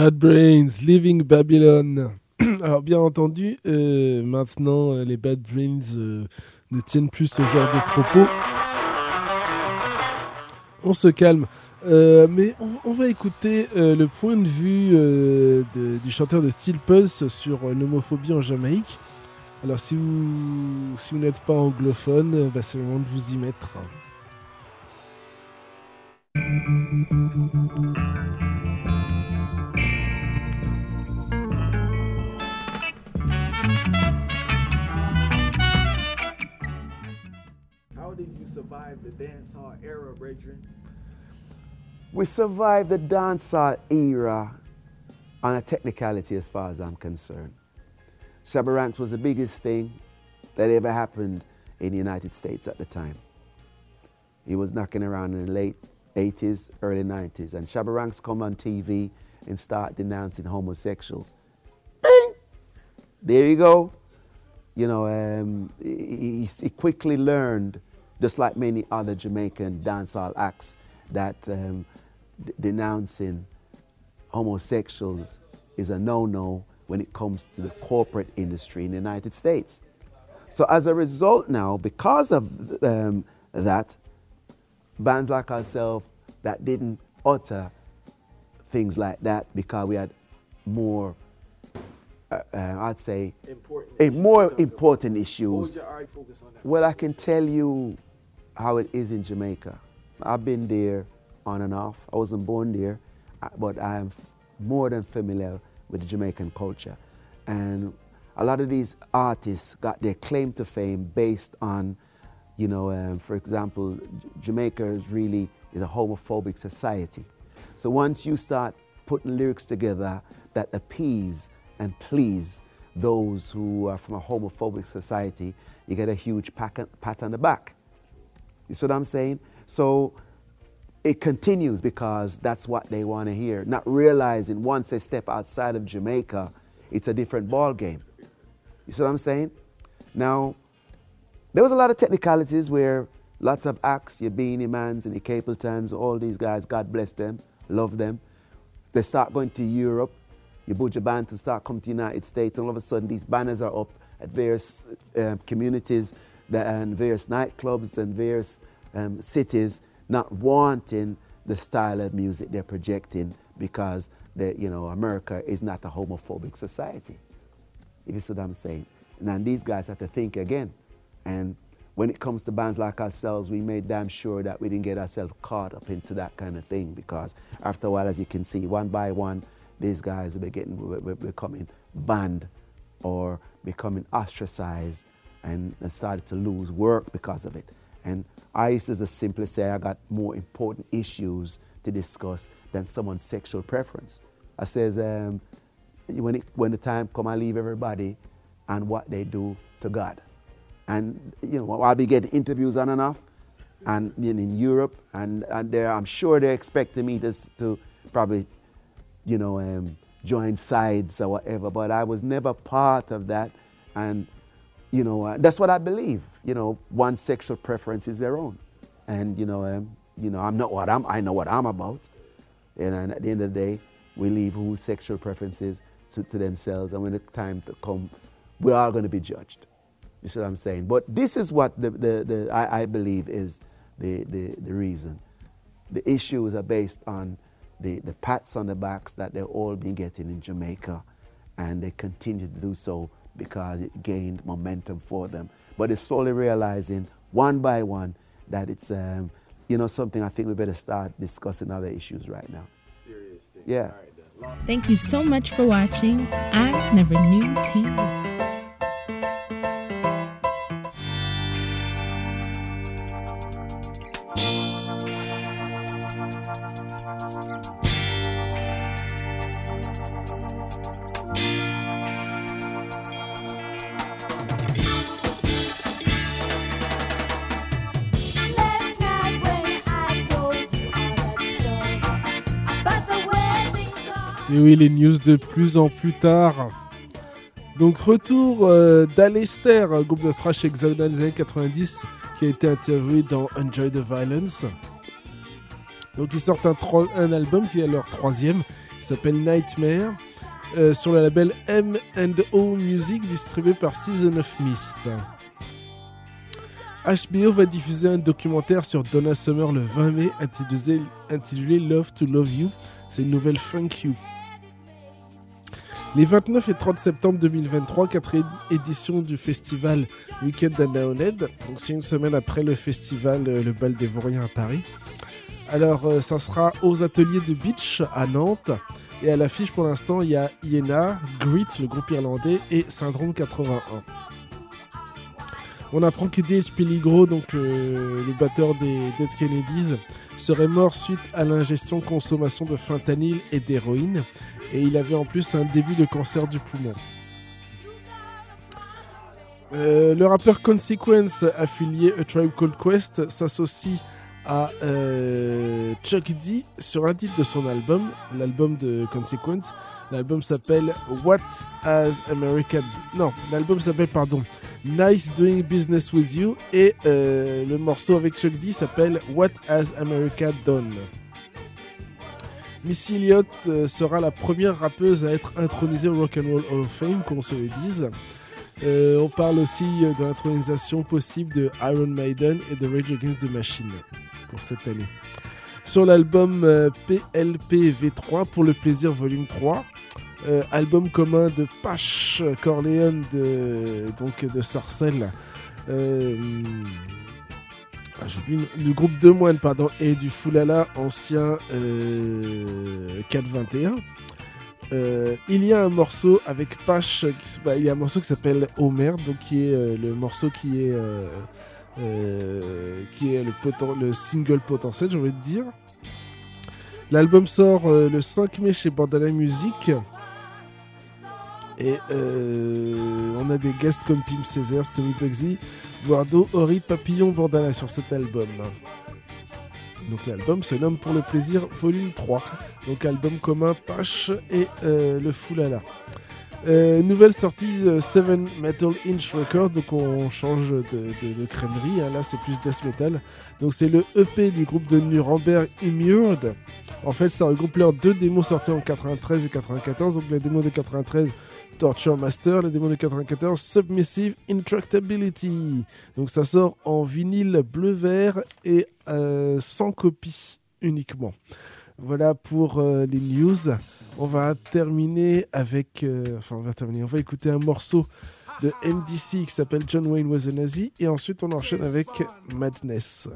Bad Brains, Living Babylon. Alors bien entendu, euh, maintenant euh, les Bad Brains euh, ne tiennent plus ce genre de propos. On se calme. Mais on, va écouter le point de vue du chanteur de Steel Pulse sur l'homophobie en Jamaïque. Alors si vous, n'êtes pas anglophone, bah, c'est le moment de vous y mettre. How did you survive the dance hall era, brethren? We survived the dancehall era on a technicality as far as I'm concerned. Shabba Ranks was the biggest thing that ever happened in the United States at the time. He was knocking around in the late 80s, early 90s, and Shabba Ranks come on TV and start denouncing homosexuals. There you go. You know, um, he, he- quickly learned, just like many other Jamaican dancehall acts, that um, denouncing homosexuals is a no-no when it comes to the corporate industry in the United States. So as a result now, because of um, that, bands like ourselves that didn't utter things like that because we had more, uh, uh, I'd say, Important a more to talk about. important issue. issues. your art focus on? Well, I can tell you how it is in Jamaica. I've been there on and off. I wasn't born there, uh, but I am more than familiar with the Jamaican culture. And a lot of these artists got their claim to fame based on, you know, um, for example, Jamaica is really is a homophobic society. So once you start putting lyrics together that appease and please those who are from a homophobic society, you get a huge pat on the back. You see what I'm saying? So it continues because that's what they want to hear, not realizing once they step outside of Jamaica, it's a different ball game. You see what I'm saying? Now, there was a lot of technicalities where lots of acts, your Beanie Mans and your Capletons, all these guys, God bless them, love them. They start going to Europe, your Buja Band to start coming to the United States, and all of a sudden these banners are up at various um, communities that, and various nightclubs and various um, cities not wanting the style of music they're projecting because you know, America is not a homophobic society. If you see what I'm saying. And then these guys have to think again. And when it comes to bands like ourselves, we made damn sure that we didn't get ourselves caught up into that kind of thing because after a while, as you can see, one by one, these guys be getting, becoming banned or becoming ostracized and, started to lose work because of it. And I used to just simply say I got more important issues to discuss than someone's sexual preference. I says, um, when, it, when the time come, I leave everybody and what they do to God. And you know, I'll be getting interviews on and off, and in, in Europe, and, and there, I'm sure they're expecting me to, to probably, you know, um, join sides or whatever. But I was never part of that, and you know, uh, that's what I believe. You know, one's sexual preference is their own, and you know, um, you know, I'm not what I'm. I know what I'm about, and, and at the end of the day, we leave whose sexual preferences to, to themselves, and when the time to come, we're going to be judged. You see what I'm saying? But this is what the, the, the I, I believe is the, the, the reason. The issues are based on the, the pats on the backs that they've all been getting in Jamaica, and they continue to do so because it gained momentum for them. But they're slowly realizing one by one that it's um, you know something I think we better start discussing other issues right now. Serious thing. Yeah. Thank you so much for watching I Never Knew TV. Les news de plus en plus tard. Donc, retour euh, d'Alester, groupe de thrash dans les années 90 qui a été interviewé dans Enjoy the Violence. Donc, ils sortent un, album qui est leur troisième, il s'appelle Nightmare, euh, sur le label M&O Music distribué par Season of Mist. HBO va diffuser un documentaire sur Donna Summer le 20 mai intitulé, intitulé Love to Love You. C'est une nouvelle Funk You. Les 29 et 30 septembre 2023, quatrième édition du festival Weekend à Naoned. Donc c'est une semaine après le festival euh, Le Bal des Vauriens à Paris. Alors euh, ça sera aux ateliers de Beach à Nantes. Et à l'affiche pour l'instant, il y a Iena, Grit, le groupe irlandais, et Syndrome 81. On apprend que D.H. Peligro, donc le, le batteur des Dead Kennedys, serait mort suite à l'ingestion consommation de fentanyl et d'héroïne. Et il avait en plus un début de cancer du poumon. Euh, le rappeur Consequence, affilié A Tribe Called Quest, s'associe à euh, Chuck D sur un titre de son album, l'album de Consequence. L'album s'appelle What Has America... Non, l'album s'appelle, pardon, Nice Doing Business With You et euh, le morceau avec Chuck D s'appelle What Has America Done. Missy Elliott euh, sera la première rappeuse à être intronisée au Rock and Roll Hall of Fame, qu'on se le dise. Euh, on parle aussi euh, de l'intronisation possible de Iron Maiden et de Rage Against the Machine pour cette année. Sur l'album euh, PLP V3 pour le plaisir volume 3, euh, album commun de Pache Corleone de, donc de Sarcelles. Euh, du groupe de moines pardon, et du Foulala ancien euh, 421. Euh, il y a un morceau avec Pache, qui bah, il y a un morceau qui s'appelle Homer, donc qui est euh, le morceau qui est, euh, euh, qui est le, le single potentiel, j'ai envie de dire. L'album sort euh, le 5 mai chez Bandana Music. Et euh, on a des guests comme Pim Césaire, Tommy Bugsy, Guardo, Ori, Papillon, Bandana sur cet album. Donc l'album se nomme Pour le plaisir volume 3. Donc album commun Pache et euh, le Foulala. Euh, nouvelle sortie euh, Seven Metal Inch Records, donc on change de, de- de crèmerie, hein, là c'est plus death metal. Donc c'est le EP du groupe de Nuremberg Immured. En fait ça regroupe leurs deux démos sorties en 93 et 94, donc la démo de 93 Torture Master, la démo de 94 Submissive Intractability. Donc ça sort en vinyle bleu-vert et euh, sans copie uniquement. Voilà pour euh, les news. On va terminer avec. euh, enfin. On va écouter un morceau de MDC qui s'appelle John Wayne Was a Nazi. Et ensuite, on enchaîne avec Madness.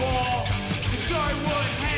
wall. Wish I would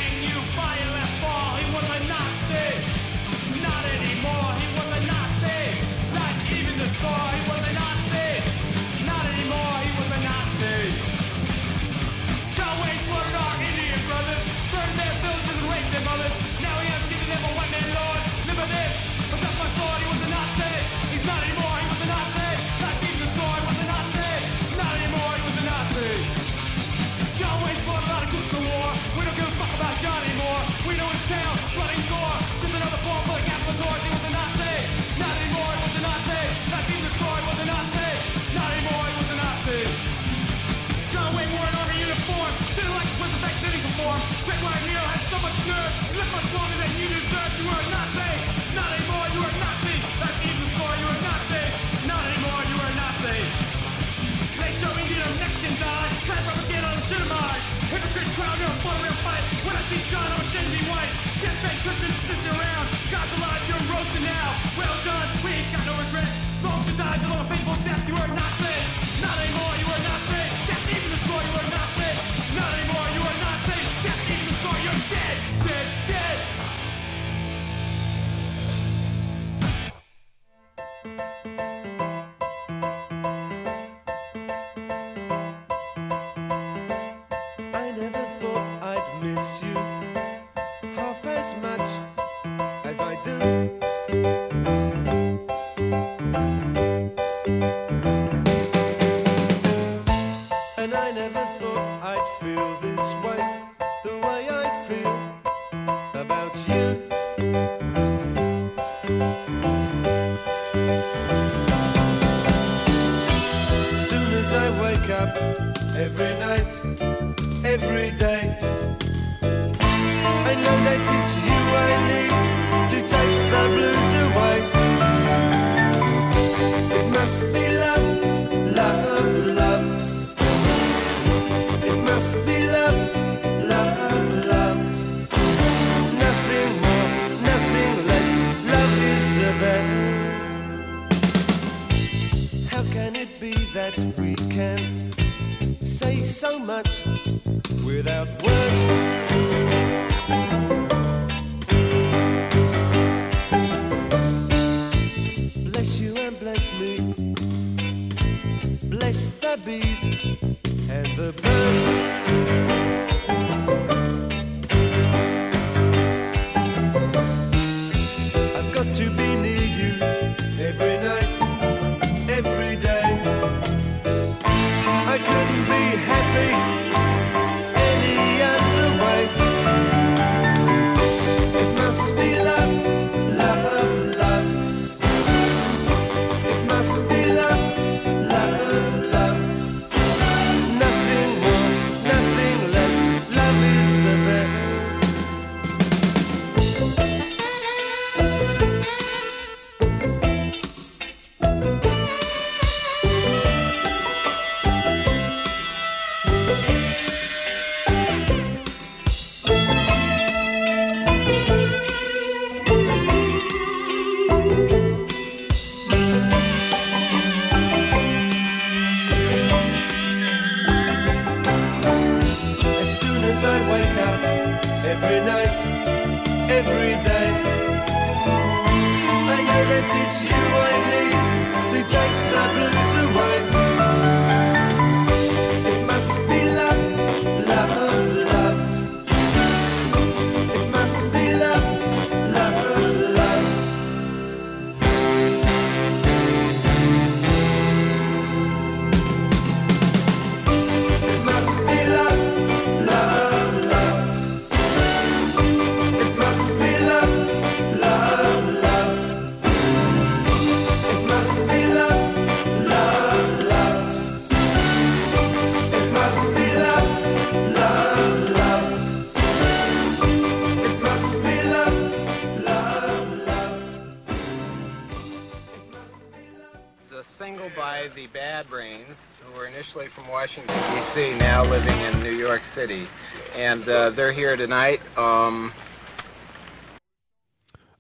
tonight. Um,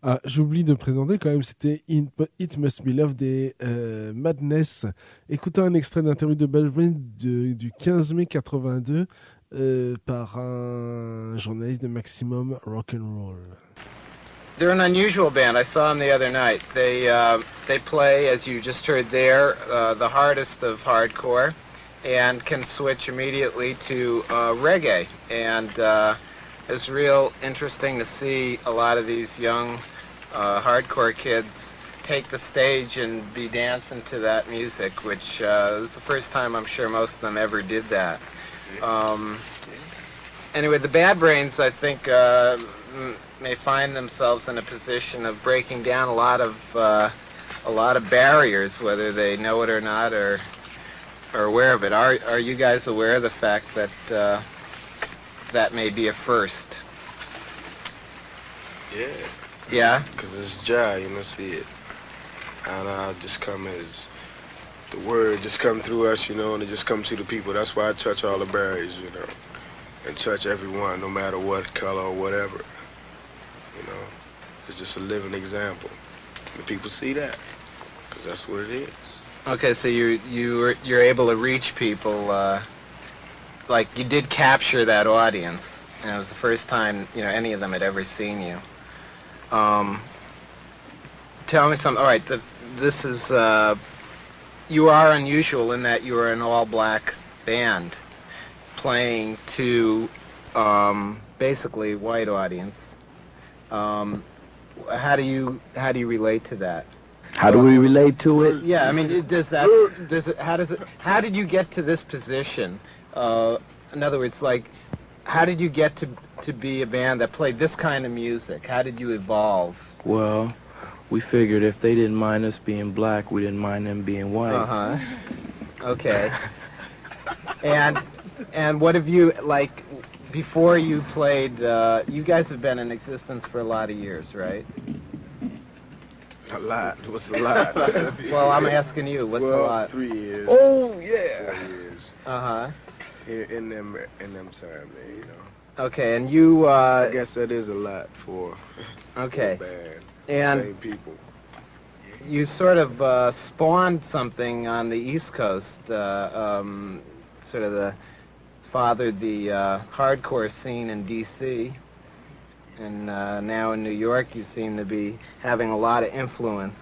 Ah, j'oublie de présenter quand même, c'était It Must Be Love des euh, Madness. Écoutez un extrait d'interview de de- du 15 mai 82 euh, par un journaliste de Maximum Rock'n'Roll. they're an unusual band. I saw them the other night. They uh, they play, as you just heard there, uh, the hardest of hardcore, and can switch immediately to uh, reggae. And uh, it's real interesting to see a lot of these young uh, hardcore kids take the stage and be dancing to that music, which uh, was the first time I'm sure most of them ever did that. Um, anyway, the Bad Brains, I think, uh, may find themselves in a position of breaking down a lot of uh, a lot of barriers, whether they know it or not, or are aware of it. Are are you guys aware of the fact that uh, that may be a first? Yeah. Yeah. Because it's Jah, you know, see it. And uh, just come as the word just come through us, you know, and it just comes to the people. That's why I touch all the barriers, you know, and touch everyone, no matter what color or whatever. You know, it's just a living example. And people see that, because that's what it is. Okay, so you you you're able to reach people, uh, like you did capture that audience, and it was the first time you know any of them had ever seen you. Um, tell me something. All right, the, this is uh, you are unusual in that you are an all-black band playing to um, basically white audience. Um, how do you how do you relate to that? How do we relate to it? Yeah, I mean, does that does it? How does it? How did you get to this position? Uh, in other words, like, how did you get to to be a band that played this kind of music? How did you evolve? Well, we figured if they didn't mind us being black, we didn't mind them being white. Uh huh. Okay. And and what have you like before you played? Uh, you guys have been in existence for a lot of years, right? A lot. What's a lot? well, I'm asking you. What's well, a lot? Three years. Oh, yeah. Four years. Uh huh. In, them, in them time there, you know. Okay, and you. Uh, I guess that is a lot for Okay. band. And- Same people. you sort of uh, spawned something on the East Coast, uh, um, sort of the fathered the uh, hardcore scene in D.C. And uh, now in New York, you seem to be having a lot of influence.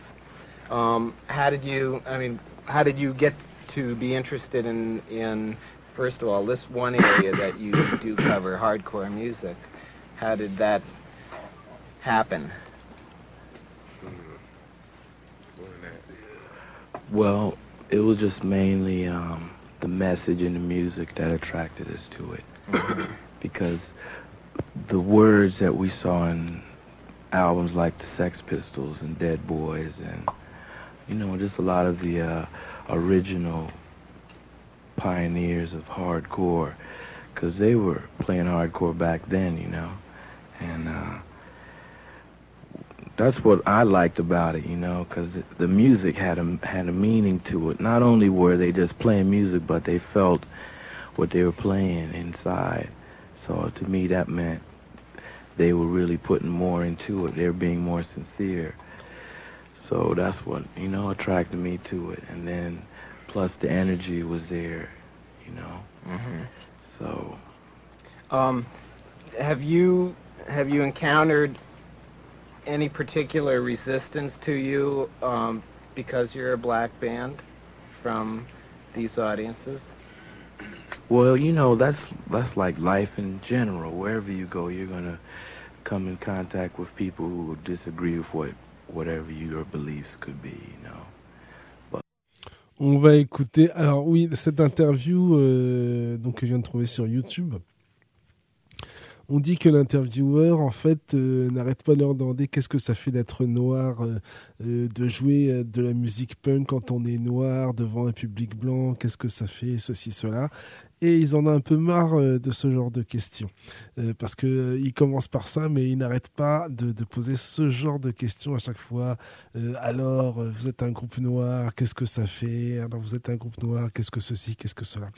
Um, how did you? I mean, how did you get to be interested in in first of all this one area that you do cover, hardcore music? How did that happen? Well, it was just mainly um, the message in the music that attracted us to it. because the words that we saw in albums like the Sex Pistols and Dead Boys and, you know, just a lot of the uh, original pioneers of hardcore, because they were playing hardcore back then, you know. And, uh, that's what I liked about it, you know, because the music had a had a meaning to it. Not only were they just playing music, but they felt what they were playing inside. So to me, that meant they were really putting more into it. They were being more sincere. So that's what you know attracted me to it, and then plus the energy was there, you know. Mhm. So Um, have you have you encountered any particular resistance to you um, because you're a black band from these audiences? Well, you know, that's that's like life in general. Wherever you go, you're gonna come in contact with people who disagree with what whatever your beliefs could be, you know. On va écouter. Alors oui, cette interview euh, donc que je viens de trouver sur YouTube. On dit que l'intervieweur, en fait, euh, n'arrête pas de leur demander qu'est-ce que ça fait d'être noir, euh, euh, de jouer de la musique punk quand on est noir devant un public blanc, qu'est-ce que ça fait, ceci, cela. Et ils en ont un peu marre de ce genre de questions. Parce qu'ils commencent par ça, mais ils n'arrêtent pas de, poser ce genre de questions à chaque fois. Alors, vous êtes un groupe noir, qu'est-ce que ça fait? Alors, vous êtes un groupe noir, qu'est-ce que ceci, qu'est-ce que cela?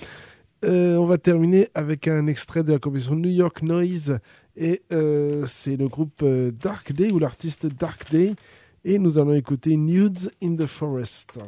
Euh, On va terminer avec un extrait de la composition New York Noise. Et euh, c'est le groupe euh, Dark Day ou l'artiste Dark Day. Et nous allons écouter Nudes in the Forest.